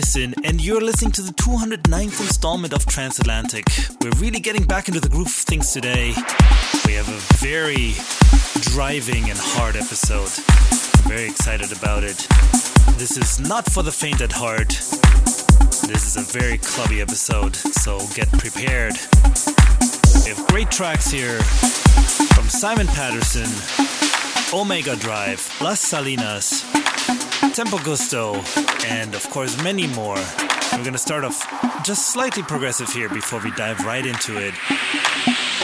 Bissin, and you're listening to the 209th installment of Transatlantic. We're really getting back into the groove of things today. We have a very driving and hard episode. I'm very excited about it. This is not for the faint at heart. This is a very clubby episode, so get prepared. We have great tracks here from Simon Patterson, Omega Drive, Las Salinas, Tempo Giusto, and of course many more. We're gonna start off just slightly progressive here before we dive right into it.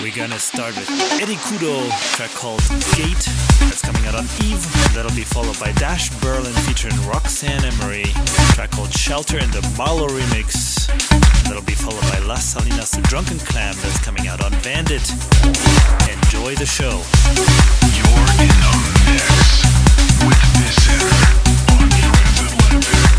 We're gonna start with Eddie Kudo, track called Gate, that's coming out on Eve. That'll be followed by Dash Berlin featuring Roxanne Emery, track called Shelter in the MaRLo remix. That'll be followed by Las Salinas the Drunken Clam, that's coming out on Bandit. Enjoy the show. You're in the mix with Nissan on